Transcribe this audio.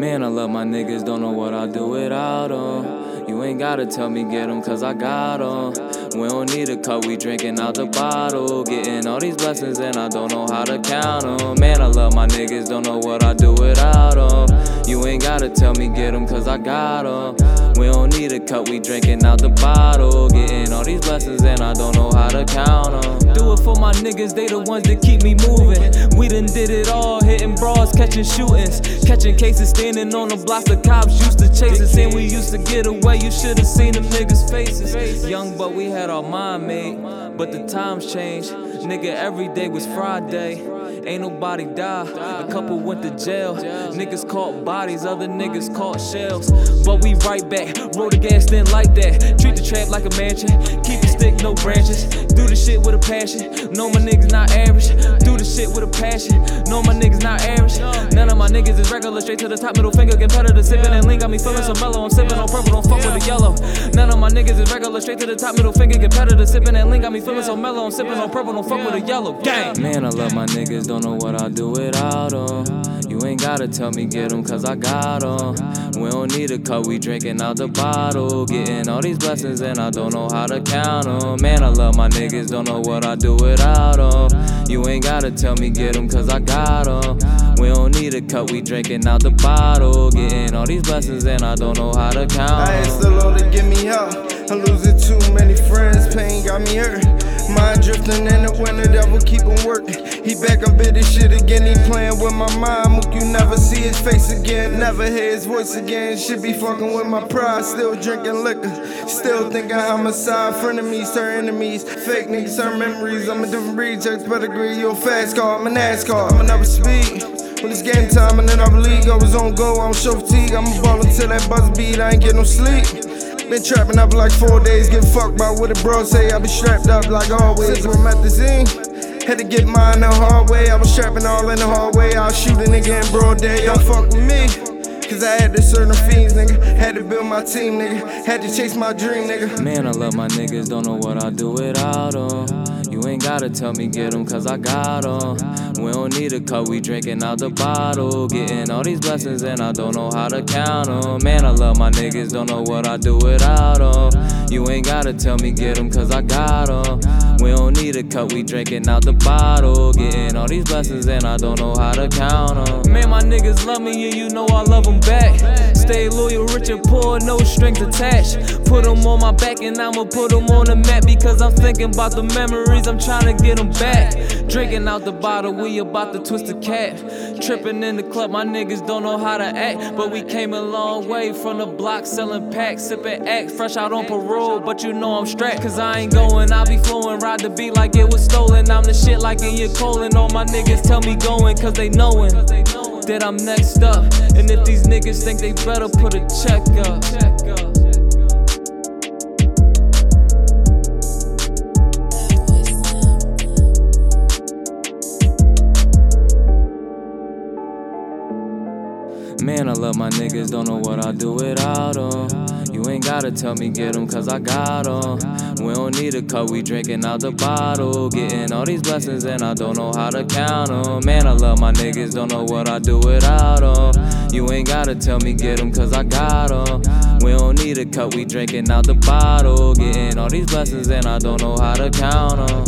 niggas don't know what I do without them. You ain't gotta tell me get 'em cause I got 'em. We don't need a cup, we drinking out the bottle. Getting all these blessings and I don't know how to count 'em. Man, I love my niggas, don't know what I do without 'em. You ain't gotta tell me get 'em cause I got 'em. We don't need a cup, we drinking out the bottle. Getting all these blessings and I don't know how to count 'em. Do it for my niggas, they the ones that keep me moving. We done did it all, hitting bras, catching shootings, catching cases, standing on the blocks. The cops used to chase us, and we used to get away. You should've seen them niggas' faces. Young, but we had our mind made, but the times changed. Nigga, every day was Friday. Ain't nobody die. A couple went to jail. Niggas caught bodies, other niggas caught shells. But we right back. Roll the gas in like that. Treat the trap like a mansion. Keep the stick, no branches. Shit with a passion. Know my niggas not average. Do the shit with a passion. Know my niggas not average. None of my niggas is regular. Straight to the top, middle finger. Competitor sipping and lean. Got me feeling so mellow. I'm sipping on purple. Don't fuck with the yellow. None of my niggas is regular. Straight to the top, middle finger. Competitor sipping and lean. Got me feeling so mellow. I'm sipping on purple. Don't fuck with the yellow. Gang. Man, I love my niggas. Don't know what I do without them. You ain't gotta tell me get 'em cause I got 'em. We don't need a cup, we drinking out the bottle. Getting all these blessings and I don't know how to count 'em. Man, I love my niggas, don't know what I do without 'em. You ain't gotta tell me get 'em cause I got 'em. We don't need a cup, we drinking out the bottle. Getting all these blessings and I don't know how to count I asked the Lord to give me help. I'm losing too many friends, pain got me hurt. Mind drifting in the winter, devil keep on working. He back up at this shit again, he playing with my mind. Mook, you never see his face again, never hear his voice again. Should be fucking with my pride, still drinking liquor. Still thinking homicide, frenemies turn enemies. Fake niggas turn memories. I'm a different breed, checks pedigree. You a fast car, I'm a NASCAR, I'm another speed. When it's game time in another league, I was on go, I'm show fatigue. I'm ballin' till that buzz beat, I ain't get no sleep. Been trapping up like four days, get fucked by what a bro say. I be strapped up like always. Since I'm at the scene, had to get mine the hard way. I was strapping all in the hallway. I'll shoot a nigga broad day. Don't fuck with me. Cause I had to certain fiends, nigga. Had to build my team, nigga. Had to chase my dream, nigga. Man, I love my niggas, don't know what I do without 'em. Gotta tell me get 'em cause I got 'em. We don't need a cup, we drinking out the bottle. Getting all these blessings and I don't know how to count 'em. Man, I love my niggas, don't know what I do without 'em. You ain't gotta tell me get 'em cause I got 'em. We don't need a cup, we drinking out the bottle. Getting all these blessings and I don't know how to count 'em. Man, my niggas love me and you know I love 'em back. Stay loyal, rich and poor, no strings attached. Put 'em on my back and I'ma put 'em on the map because I'm thinking about the memories, I'm trying to get 'em back. Drinking out the bottle, we about to twist the cap. Tripping in the club, my niggas don't know how to act. But we came a long way from the block selling packs, sipping act, fresh out on parole. But you know I'm strapped, cause I ain't going, I be flowing, ride the beat like it was stolen. I'm the shit like in your colon. All my niggas tell me going, cause they knowin' that I'm next up. And if these niggas think they better put a check up. Man, I love my niggas, don't know what I'd do without 'em. You ain't gotta tell me get 'em cause I got 'em. We don't need a cup, we drinking out the bottle. Getting all these blessings and I don't know how to count 'em. Man, I love my niggas, don't know what I do without 'em. You ain't gotta tell me get 'em cause I got 'em. We don't need a cup, we drinking out the bottle. Getting all these blessings and I don't know how to count 'em.